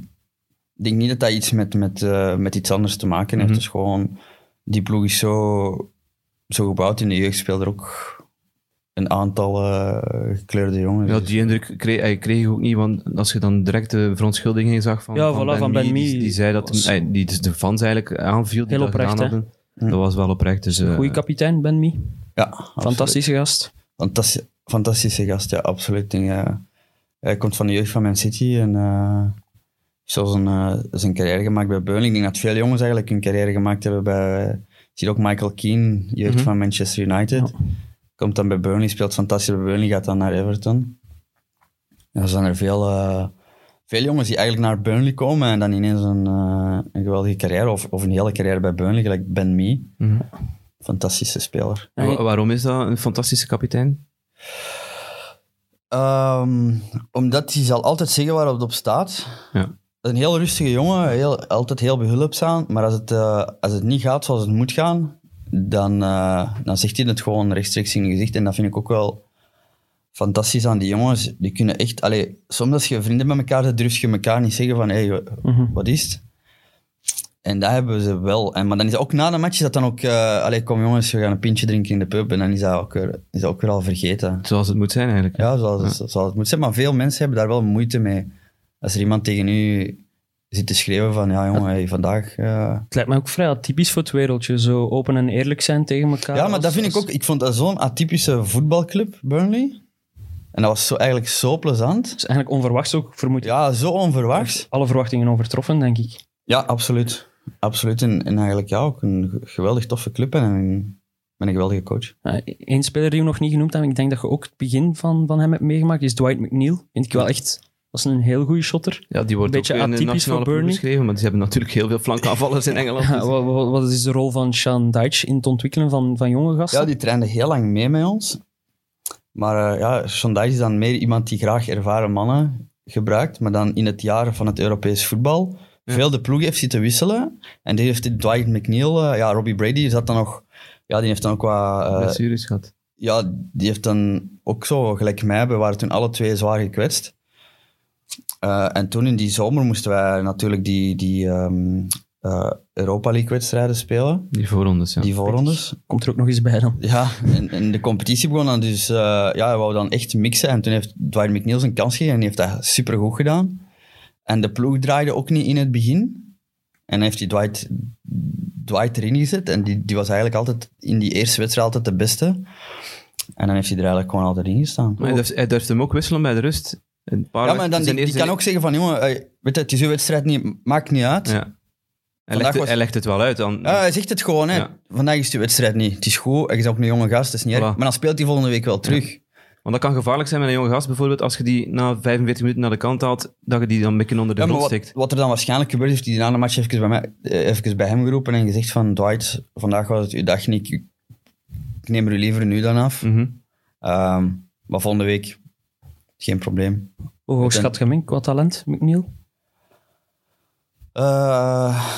ik denk niet dat dat iets met, met, eh, met iets anders te maken heeft. Is gewoon, die ploeg is zo, zo gebouwd. In de jeugd speelde er ook een aantal eh, gekleurde jongens. Ja, Dus- die indruk kreeg, kreeg ik ook niet, want als je dan direct de verontschuldigingen zag van, Ja, voilà, van Ben Mee, Mee die, die zei dat was- die dus de fans eigenlijk aanviel, die Heel dat oprecht, gedaan hè? hadden. Hm. Dat was wel oprecht. Dus, Goeie kapitein, Ben Mee. ja, absoluut. Fantastische gast. Fantastisch, fantastische gast, ja, absoluut. Ik eh, hij komt van de jeugd van Man City en eh heeft zo zijn, eh, zijn carrière gemaakt bij Burnley. Ik denk dat veel jongens eigenlijk hun carrière gemaakt hebben bij... Je ziet ook Michael Keane, jeugd Mhm. van Manchester United. Komt dan bij Burnley, speelt fantastisch bij Burnley, gaat dan naar Everton. En dan zijn er veel, eh, veel jongens die eigenlijk naar Burnley komen en dan ineens een, eh, een geweldige carrière, of, of een hele carrière bij Burnley, gelijk Ben Mee. mhm. Fantastische speler. Wa- waarom is dat een fantastische kapitein? Ehm, omdat hij zal altijd zeggen waar het op staat. Ja. Een heel rustige jongen, heel, altijd heel behulpzaam. Maar als het, eh, als het niet gaat zoals het moet gaan, dan, eh, dan zegt hij het gewoon rechtstreeks in je gezicht. En dat vind ik ook wel fantastisch aan die jongens. Die kunnen echt... Allee, soms als je vrienden met elkaar zit, durf je elkaar niet zeggen van... Hé, Mhm. wat is het? En dat hebben ze wel. En, maar dan is ook na de match is dat dan ook... eh allee, kom jongens, we gaan een pintje drinken in de pub. En dan is dat ook weer, is dat ook weer al vergeten. Zoals het moet zijn eigenlijk. Ja, zoals, zoals het moet zijn. Maar veel mensen hebben daar wel moeite mee. Als er iemand tegen u zit te schreeuwen van, ja jongen, hey, vandaag... eh, Het lijkt me ook vrij atypisch voor het wereldje. Zo open en eerlijk zijn tegen elkaar. Ja, maar als- dat vind ik ook... Ik vond dat zo'n atypische voetbalclub, Burnley. En dat was zo, eigenlijk zo plezant. Is eigenlijk onverwachts ook, vermoed ik. Ja, zo onverwachts. Alle verwachtingen overtroffen, denk ik. Ja, absoluut. Absoluut. En, en eigenlijk ja, ook een ge- geweldig toffe club en een, met een geweldige coach. Eén speler die we nog niet genoemd hebben, ik denk dat je ook het begin van, van hem hebt meegemaakt, is Dwight McNeil. Vind ik wel echt... Dat is een heel goede shotter. Ja, die wordt Een beetje ook in de atypisch nationale voor beschreven, maar die hebben natuurlijk heel veel flankaanvallers in Engeland. Ja, dus- wat, wat- wat is de rol van Sean Dyche in het ontwikkelen van, van jonge gasten? Ja, die trainde heel lang mee met ons. Maar uh, ja, Sondage is dan meer iemand die graag ervaren mannen gebruikt, maar dan in het jaar van het Europees voetbal. Veel de ploeg heeft zitten wisselen. En die heeft Dwight McNeil, uh, ja, Robbie Brady zat dan nog... Ja, die heeft dan ook wat... Uh, blessures gehad. Ja, die heeft dan ook zo, gelijk mij, we waren toen alle twee zwaar gekwetst. Uh, en toen in die zomer moesten wij natuurlijk die, die um, uh, Europa League-wedstrijden spelen. Die voorrondes, ja. Die voorrondes. Komt er ook nog eens bij dan. Ja, en, en de competitie begon dan dus... Uh, ja, we wouden dan echt mixen. En toen heeft Dwight McNeil zijn kans gegeven en die heeft dat supergoed gedaan. En de ploeg draaide ook niet in het begin. En dan heeft hij Dwight, Dwight erin gezet. En die, die was eigenlijk altijd in die eerste wedstrijd altijd de beste. En dan heeft hij er eigenlijk gewoon altijd in gestaan. Maar hij durft, hij durft hem ook wisselen bij de rust. Een paar ja, maar dan, die, kan ook zeggen van, jongen, weet je, het is uw wedstrijd niet, maakt niet uit. Ja. Hij, legt, was... hij legt het wel uit dan. Ja, hij zegt het gewoon, hè. Ja. Vandaag is de wedstrijd niet. Het is goed, hij is ook een jonge gast, dat is niet Voilà. erg. Maar dan speelt hij volgende week wel terug. Want dat kan gevaarlijk zijn met een jonge gast, bijvoorbeeld als je die na 45 minuten naar de kant haalt, dat je die dan een beetje onder de Ja, grond wat, steekt. wat er dan waarschijnlijk gebeurt, heeft hij na de match even bij, mij, eh, even bij hem geroepen en gezegd van Dwight, vandaag was het uw dag niet. Ik, neem er u liever nu dan af. Mhm. Um, maar volgende week, geen probleem. Hoe hoog schat je hem qua talent, McNeil? Uh,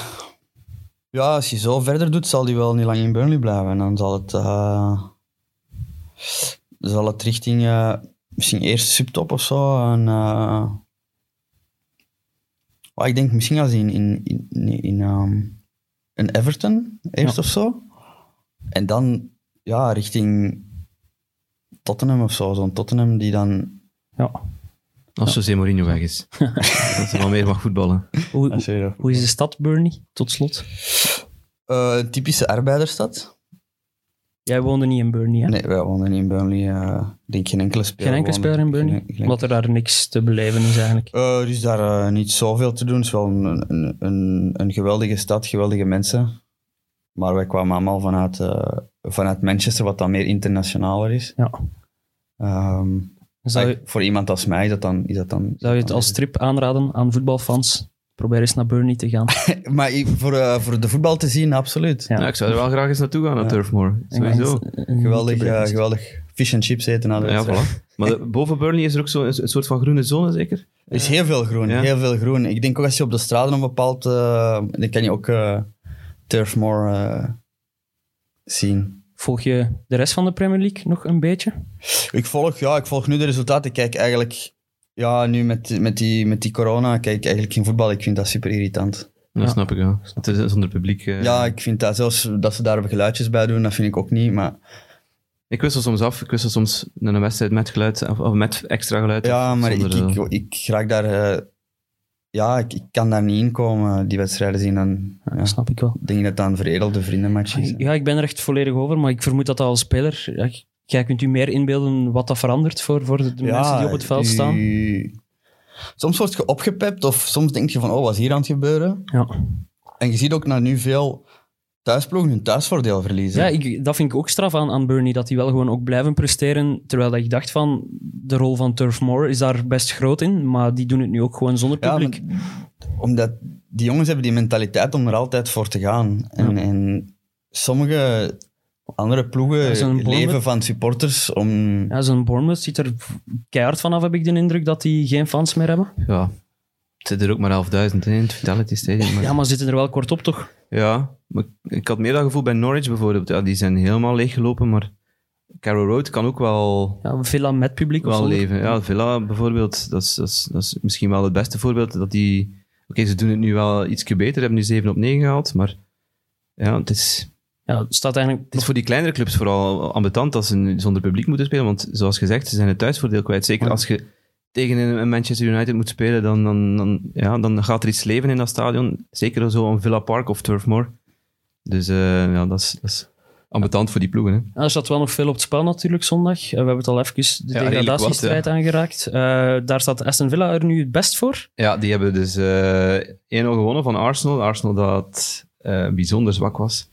ja, als je zo verder doet, zal hij wel niet lang in Burnley blijven. En dan zal het, uh, zal het richting uh, misschien eerst subtop of zo. En, uh, ik denk misschien als in, in, in, in, um, in Everton eerst Ja. of zo. En dan ja, richting Tottenham of zo. Zo'n Tottenham die dan... Ja. Als José Mourinho weg is. dat ze wel meer mag voetballen. Hoe, hoe is de stad, Burnley, tot slot? Eh, een typische arbeidersstad. Jij woonde niet in Burnley, hè? Nee, wij wonen niet in Burnley. ik denk geen enkele speler. Geen enkele speler in Burnley? Geen- geen- Omdat er daar niks te beleven is eigenlijk. Eh, er is daar eh, niet zoveel te doen. Het is wel een, een, een, een geweldige stad, geweldige mensen. Maar wij kwamen allemaal vanuit, vanuit Manchester, wat dan meer internationaler is. Ja. Zou je, voor iemand als mij is dat dan... Is dat dan zou je het als trip aanraden aan voetbalfans? Probeer eens naar Burnley te gaan. Maar ik- voor, eh, voor de voetbal te zien, absoluut. Ja. Ja, ik zou er wel graag eens naartoe gaan, naar Ja. Turfmoor. Sowieso. Geweldig, eh, geweldig fish and chips eten. Ja, voilà. Maar de- boven Burnley is er ook zo een, een soort van groene zone, zeker? Er is heel veel groen, Ja. heel veel groen. Ik denk ook als je op de straten een bepaald... eh, dan kan je ook eh Turfmoor eh, zien. Volg je de rest van de Premier League nog een beetje? Ik volg, ja, ik volg nu de resultaten. Ik kijk eigenlijk... Ja, nu met, met, die, met die corona kijk ik eigenlijk geen voetbal. Ik vind dat super irritant. Dat Ja. snap ik wel. Het is zonder publiek. eh. Ja, ik vind dat zelfs dat ze daar geluidjes bij doen, dat vind ik ook niet. Maar Ik wissel soms af. Ik wissel soms naar een wedstrijd met geluid of, of met extra geluid. ja, maar ik, zonder, ik, eh, ik, raak daar... eh, ja, ik, ik kan daar niet in komen, die wedstrijden zien. Dan ja, snap ik wel. denk ik dat dat een veredelde vriendenmatch is. Ja, ik ben er echt volledig over, maar ik vermoed dat dat als speler... ja, jij kunt u meer inbeelden wat dat verandert voor, voor de mensen die op het veld staan. Soms word je opgepept of soms denk je van, oh, wat is hier aan het gebeuren? Ja, En je ziet ook naar nu veel thuisploegen hun thuisvoordeel verliezen. ja ik, dat vind ik ook straf aan, aan Burnley, dat die wel gewoon ook blijven presteren, terwijl dat ik dacht van, de rol van Turf Moor is daar best groot in, maar die doen het nu ook gewoon zonder Ja, publiek. maar- omdat die jongens hebben die mentaliteit om er altijd voor te gaan. En, Ja. en sommige andere ploegen leven van supporters om... Ja, zo'n Bournemouth ziet er keihard vanaf, heb ik de indruk, dat die geen fans meer hebben. ja. Het zit er ook maar 11.000 in, het Fidelity Stadium. Maar, Ja, maar zitten er wel kort op, toch? Ja, maar ik had meer dat gevoel bij Norwich bijvoorbeeld. Ja, die zijn helemaal leeggelopen, maar Carrow Road kan ook wel, Ja, Villa met publiek of wel leven. Ja, Villa bijvoorbeeld, dat is, dat, is, dat is misschien wel het beste voorbeeld. Dat die, Oké, ze doen het nu wel ietsje beter, hebben nu 7 op 9 gehaald, maar ja, het is, Ja, het staat eigenlijk... voor die kleinere clubs vooral ambetant dat ze zonder publiek moeten spelen, want zoals gezegd, ze zijn het thuisvoordeel kwijt. Zeker Ja. als je tegen een Manchester United moet spelen, dan, dan, dan, ja, dan gaat er iets leven in dat stadion. Zeker zo een Villa Park of Turf Moor. Dus eh, ja, dat is, dat is ambetant voor die ploegen. Hè. Ja, er zat wel nog veel op het spel natuurlijk zondag. Eh, we hebben het al even de degradatiestrijd aangeraakt. Eh, daar staat Aston Villa er nu het best voor. Ja, die hebben dus eh 1-0 gewonnen van Arsenal. Arsenal dat bijzonder zwak was.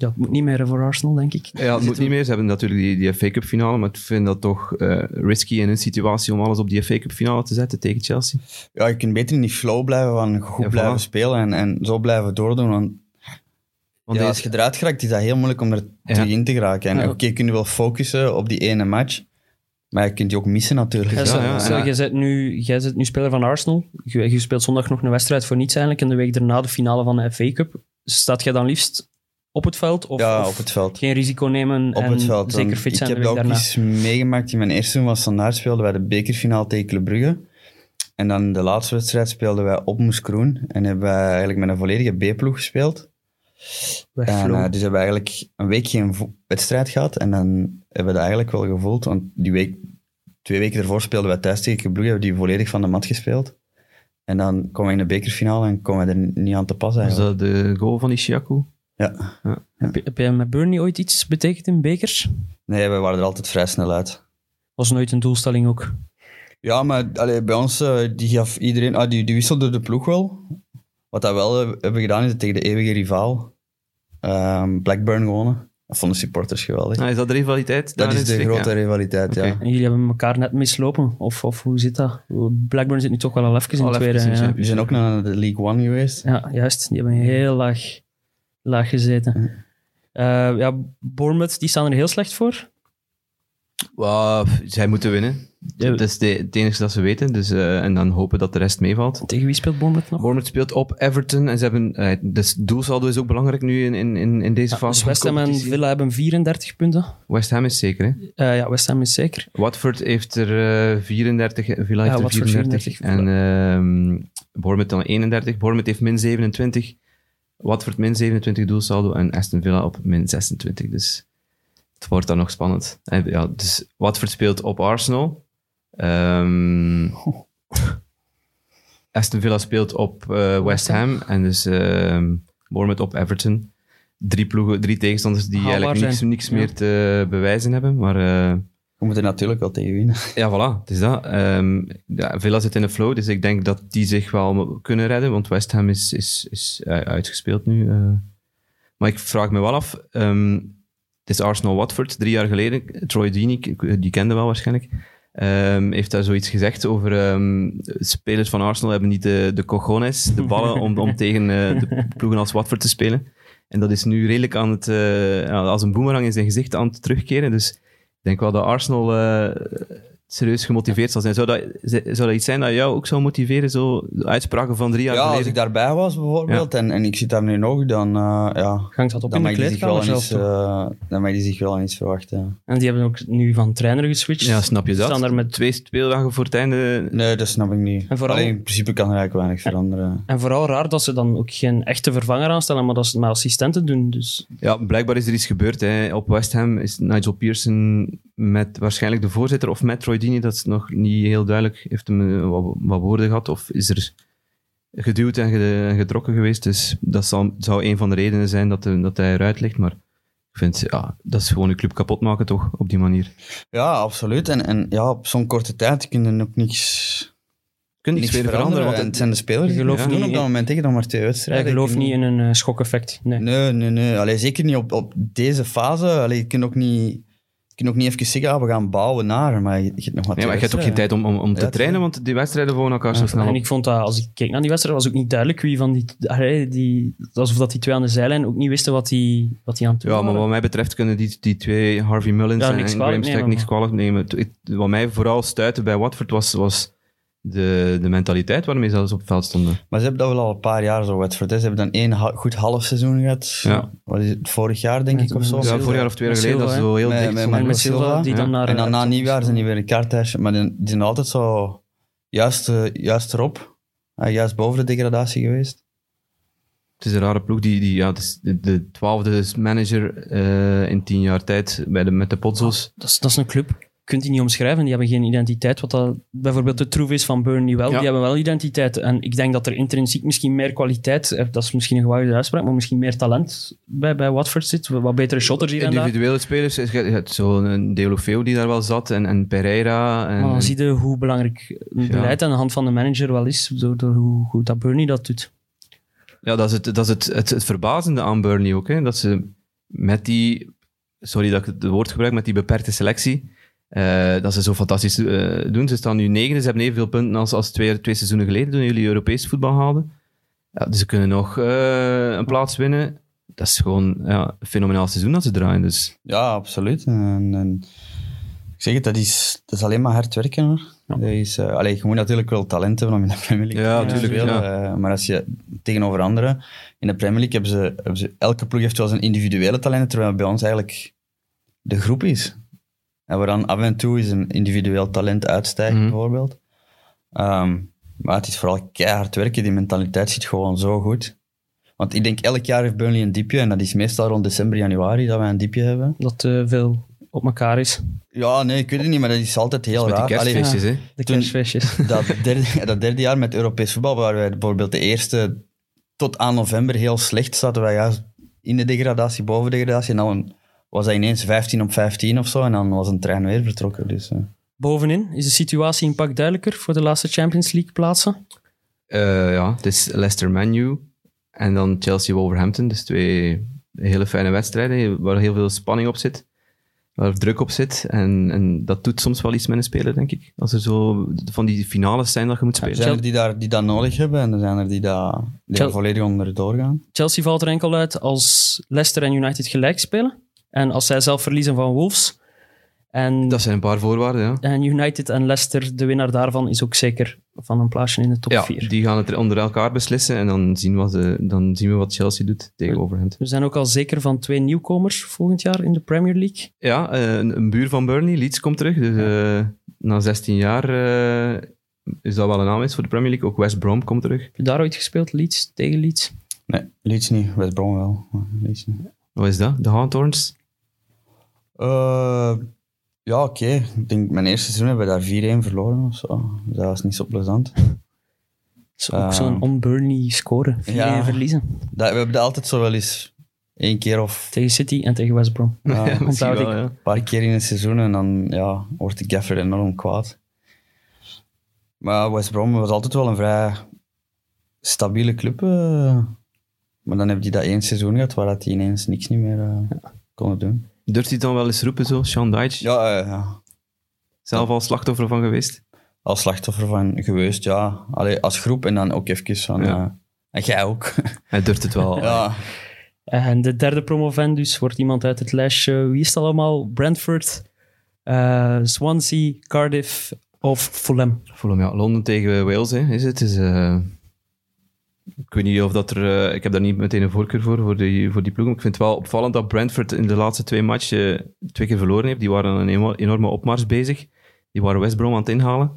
Ja, het moet niet meer voor Arsenal, denk ik. Ja, het moet niet meer. Ze hebben natuurlijk die, die FA Cup finale, maar ik vind dat toch eh, risky in een situatie om alles op die FA Cup finale te zetten tegen Chelsea. Ja, je kunt beter in die flow blijven van goed Ja, blijven voilà. spelen en, en zo blijven doordoen. Want, Want ja, deze- als je eruit geraakt, is dat heel moeilijk om er Ja. terug in te geraken. En Ja. oké, je kunt wel focussen op die ene match, maar je kunt die ook missen natuurlijk. Ja, Ja. Jij, bent nu, jij bent nu speler van Arsenal. Je, je speelt zondag nog een wedstrijd voor niets eigenlijk. En de week daarna de finale van de FA Cup. Staat jij dan liefst op het veld? Of, ja, of op het veld. geen risico nemen Op en het veld. zeker fit zijn ik heb dat ook daarna? eens meegemaakt in mijn eerste seizoen was standaard speelden wij de bekerfinale tegen Club Brugge. En dan de laatste wedstrijd speelden wij op Moeskroen. En hebben wij eigenlijk met een volledige B-ploeg gespeeld. En, eh, dus hebben we eigenlijk een week geen wedstrijd gehad. En dan hebben we dat eigenlijk wel gevoeld. Want die week, twee weken ervoor speelden wij thuis tegen Club Brugge. Hebben die volledig van de mat gespeeld. En dan komen we in de bekerfinale en komen we er niet aan te pas Was eigenlijk. dat de goal van Ishiaku? Ja. heb, je, heb jij met Burnley ooit iets betekend in bekers? Nee, we waren er altijd vrij snel uit. Was nooit een doelstelling ook. Ja, maar allee, bij ons, eh, die gaf iedereen, ah, die, die wisselde de ploeg wel. Wat dat wel eh, hebben gedaan, is het tegen de eeuwige rivaal ehm, Blackburn gewonnen. Dat vonden supporters geweldig. Nou, is dat de rivaliteit? dat is de grote Ja. rivaliteit, ja. En jullie hebben elkaar net mislopen? Of, of hoe zit dat? Blackburn zit nu toch wel al even in even tweede. ja. ja. We zijn ook naar de League One geweest. Ja, juist. Die hebben heel laag, laag gezeten. Eh, ja, Bournemouth, die staan er heel slecht voor. Wauw, zij moeten winnen. Ja. Dat is de, het enige dat ze weten. Dus, eh, en dan hopen dat de rest meevalt. Tegen wie speelt Bournemouth nog? Bournemouth speelt op Everton en ze hebben... eh, dus doelsaldo is ook belangrijk nu in, in, in, deze Ja, fase dus West Ham en. Villa hebben 34 punten. West Ham is zeker, hè? Eh, ja, West Ham is zeker. Watford heeft er eh 34, Villa heeft er Watford 34. 34, en ehm Bournemouth dan 31. Bournemouth heeft min 27. Watford min 27 doelsaldo en Aston Villa op min 26. Dus het wordt dan nog spannend. En ja, dus Watford speelt op Arsenal. Ehm, Aston Villa speelt op eh, West Ham. En dus ehm Bournemouth op Everton. drie, ploegen, drie tegenstanders die Haalbaar eigenlijk niks, niks Ja. meer te bewijzen hebben. Maar eh, We moeten natuurlijk wel tegen winnen. ja, voilà, het is dat. Ehm ja, Villa zit in de flow, dus ik denk dat die zich wel kunnen redden, want West Ham is, is, is eh, uitgespeeld nu. eh. Maar ik vraag me wel af, ehm, het is Arsenal-Watford, drie jaar geleden. Troy Deeney, die kende wel waarschijnlijk, ehm, heeft daar zoiets gezegd over spelers van Arsenal hebben niet de, de cojones, de ballen, om, om tegen eh, de ploegen als Watford te spelen. En dat is nu redelijk aan het, als een boemerang in zijn gezicht aan het terugkeren. Dus denk wel dat Arsenal eh, serieus gemotiveerd zal zijn. Zou dat, zou dat iets zijn dat jou ook zou motiveren, zo de uitspraken van drie jaar Ja, als geleden? ik daarbij was bijvoorbeeld en, en ik zit daar nu nog, dan, eh, ja, Hangt dat op dan in de kleedkamer zelf eh, dan mag die zich wel aan iets verwachten. En die hebben ook nu van trainer geswitcht. Ja, snap je dat? Staan daar met Twee speeldagen voor het einde. Nee, dat snap ik niet. En vooral- Alleen, in principe kan er eigenlijk weinig veranderen. En vooral raar dat ze dan ook geen echte vervanger aanstellen, maar dat ze het met assistenten doen. Dus Ja, blijkbaar is er iets gebeurd. Hè. Op West Ham is Nigel Pearson met waarschijnlijk de voorzitter of met Deeney, dat is nog niet heel duidelijk, heeft hem eh, wat, wat woorden gehad of is er geduwd en, ge- en getrokken geweest. Dus dat zal, zou een van de redenen zijn dat, de- dat hij eruit ligt. Maar ik vind, ja, dat is gewoon een club kapot maken toch, op die manier. Ja, absoluut. En, en ja, op zo'n korte tijd kun je ook niks, Je kunt niks veranderen. veranderen, want het zijn de spelers gelooft het doen niet op dat moment tegen nog maar twee ik wedstrijden. geloof Je niet in een eh, schokeffect. Nee. Nee, nee, nee. Allee, zeker niet op, op deze fase. Allee, je kunt ook niet, kunt ook niet even zeggen, ah, we gaan bouwen naar, maar je, je hebt nog Nee, maar je hebt ook geen tijd om, om, om te Ja, trainen, want die wedstrijden volgen elkaar zo snel En op. ik vond dat, als ik keek naar die wedstrijd, was ook niet duidelijk wie van die... die alsof dat die twee aan de zijlijn ook niet wisten wat die, wat die aan het doen Ja, maar wat mij betreft kunnen die, die twee, Harvey Mullins Ja, en, en Graham nemen, niks kwalijk nemen. Het- Wat mij vooral stuitte bij Watford was, was de, de mentaliteit waarmee ze zelfs op het veld stonden. Maar ze hebben dat wel al een paar jaar zo, Watford. Ze hebben dan één ha- goed half seizoen gehad. Ja. Wat is het, vorig jaar denk ik of zo? Ja, vorig jaar of twee jaar geleden, dat Silva, ze zo heel Met- dik met- Silva, Silva, die ja. dan naar... En dan na eh, nieuwjaar zijn die weer een kaarthuis. Maar die, die zijn altijd zo juist, eh, juist erop. eh, juist boven de degradatie geweest. Het is een rare ploeg. Die, die, ja, het is de, de twaalfde manager eh, in tien jaar tijd bij de, met de Pozzos. Dat is, dat is een club. Je kunt die niet omschrijven. Die hebben geen identiteit. Wat dat, bijvoorbeeld de troef is van Burnley wel. Ja. Die hebben wel identiteit. En ik denk dat er intrinsiek misschien meer kwaliteit... eh, Dat is misschien een gewaagde uitspraak, maar misschien meer talent bij, bij Watford zit. Wat betere shotters hier en daar. Individuele spelers, je hebt zo'n Deulofeu die daar wel zat en, en Pereira. En, Maar dan zie je hoe belangrijk Ja. beleid aan de hand van de manager wel is. Door, door hoe goed dat Burnley dat doet. Ja, dat is het, dat is het, het, het verbazende aan Burnley ook. Hè? Dat ze met die, sorry dat ik het woord gebruik, met die beperkte selectie, eh, dat ze zo fantastisch eh, doen. Ze staan nu negen, ze hebben evenveel punten als, als twee, twee seizoenen geleden toen jullie Europees voetbal haalden. Ja, dus ze kunnen nog eh, een plaats winnen. Dat is gewoon ja, een fenomenaal seizoen dat ze draaien. Dus Ja, absoluut. En, en ik zeg het, dat is, dat is alleen maar hard werken hoor. Dat is, allee, je moet natuurlijk wel talent hebben om in de Premier League Ja, te spelen. ja. eh, maar als je tegenover anderen... In de Premier League hebben ze, hebben ze... Elke ploeg heeft wel zijn individuele talenten, terwijl bij ons eigenlijk de groep is. En waar dan af en toe is een individueel talent uitstijgt, Mhm. bijvoorbeeld. Ehm, maar het is vooral keihard werken. Die mentaliteit zit gewoon zo goed. Want ik denk, elk jaar heeft Burnley een diepje. En dat is meestal rond december, januari dat wij een diepje hebben. Dat eh, veel op elkaar is. Ja, nee, ik weet het niet, maar dat is altijd heel met die raar. Allee, kerstfeestjes, hè. De kerstfeestjes. dat, derde, dat derde jaar met Europees voetbal waren wij bijvoorbeeld de eerste tot aan november heel slecht. Zaten wij juist in de degradatie, boven de degradatie. En dan was dat ineens 15 op 15 of zo. En dan was een trein weer vertrokken. Dus, eh. Bovenin is de situatie een pak duidelijker voor de laatste Champions League plaatsen. Eh, ja, het is Leicester Manu en dan Chelsea Wolverhampton. Dus twee hele fijne wedstrijden waar heel veel spanning op zit. Waar druk op zit. En, en dat doet soms wel iets met een speler, denk ik. Als er zo van die finales zijn dat je moet er spelen. zijn er die, daar, die dat nodig hebben. En er zijn er die, daar volledig onder doorgaan. Chelsea valt er enkel uit als Leicester en United gelijk spelen. En als zij zelf verliezen van Wolves. En, Dat zijn een paar voorwaarden, ja. en United en Leicester, de winnaar daarvan, is ook zeker van een plaatsje in de top Ja, 4. die gaan het onder elkaar beslissen en dan zien, wat ze, dan zien we wat Chelsea doet tegen Wolverhampton. We zijn ook al zeker van twee nieuwkomers volgend jaar in de Premier League. Ja, eh, een, een buur van Burnley, Leeds, komt terug. Dus eh, na 16 jaar eh, is dat wel een aanwinst voor de Premier League. Ook West Brom komt terug. Heb je daar ooit gespeeld, Leeds, tegen Leeds? Nee, Leeds niet. West Brom wel. Leeds niet. Wat is dat? De Hawthorns? Eh, ja, oké. Ik denk, mijn eerste seizoen hebben we daar 4-1 verloren of zo. Dus dat was niet zo plezant. Dat is ook zo'n on-Burnley score. 4-1 ja. verliezen. Dat, we hebben dat altijd zo wel eens één keer of Tegen City en tegen West Brom. ja, Ja, misschien onthoud wel, ik. ja. een paar keer in het seizoen en dan ja, wordt de gaffer enorm kwaad. Maar West Brom was altijd wel een vrij stabiele club. eh. maar dan heb je dat één seizoen gehad waar dat die ineens niks niet meer eh, konden doen. Durft hij dan wel eens roepen, zo? Sean Dyche, Ja, eh, ja, zelf al slachtoffer van geweest? als slachtoffer van geweest, ja. Allee, als groep en dan ook even van... Ja. eh, en jij ook. Hij durft het wel. ja, En de derde promovendus wordt iemand uit het lijstje. Wie is het allemaal? Brentford, eh, Swansea, Cardiff of Fulham. Fulham, ja. Londen tegen Wales, hè, is het. Dus, eh, ik weet niet of dat er... eh, ik heb daar niet meteen een voorkeur voor, voor die, voor die ploeg. Maar ik vind het wel opvallend dat Brentford in de laatste twee matchen eh, twee keer verloren heeft. Die waren een enorme opmars bezig. Die waren West Brom aan het inhalen.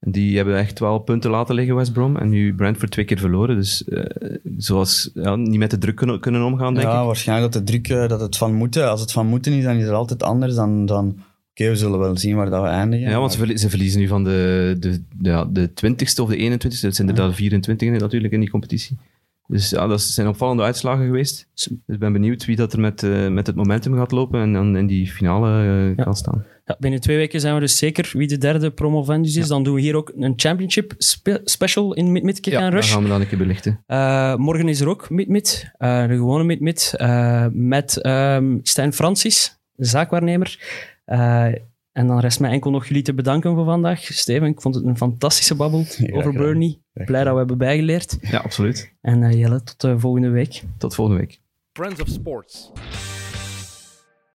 En die hebben echt wel punten laten liggen, West Brom. En nu Brentford twee keer verloren. Dus eh, zoals, ja, niet met de druk kunnen, kunnen omgaan, denk ja ik. waarschijnlijk dat de druk, dat het van moeten, als het van moeten is, dan is het altijd anders dan... dan Oké, we zullen wel zien waar dat we eindigen. Ja, want ze, maar- verlie- ze verliezen nu van de, de, ja, de 20ste of de 21ste. Dat zijn er dan 24 natuurlijk in die competitie. Dus ja, dat zijn opvallende uitslagen geweest. Dus ik ben benieuwd wie dat er met, eh, met het momentum gaat lopen en dan in die finale eh, Ja. kan staan. Ja, binnen twee weken zijn we dus zeker wie de derde promovendus is. Dan doen we hier ook een championship spe- special in Mid-Mid Kick Ja, dat Rush. gaan we dan een keer belichten. Eh, morgen is er ook Mid-Mid, eh, de gewone Mid-Mid, eh, met ehm Stijn Francis, de zaakwaarnemer. Eh, en dan rest mij enkel nog jullie te bedanken voor vandaag. Steven, ik vond het een fantastische babbel over gedaan. Burnley. Blij dat we hebben bijgeleerd. Ja, absoluut. En eh, Jelle, tot de volgende week. Tot volgende week. Friends of Sports.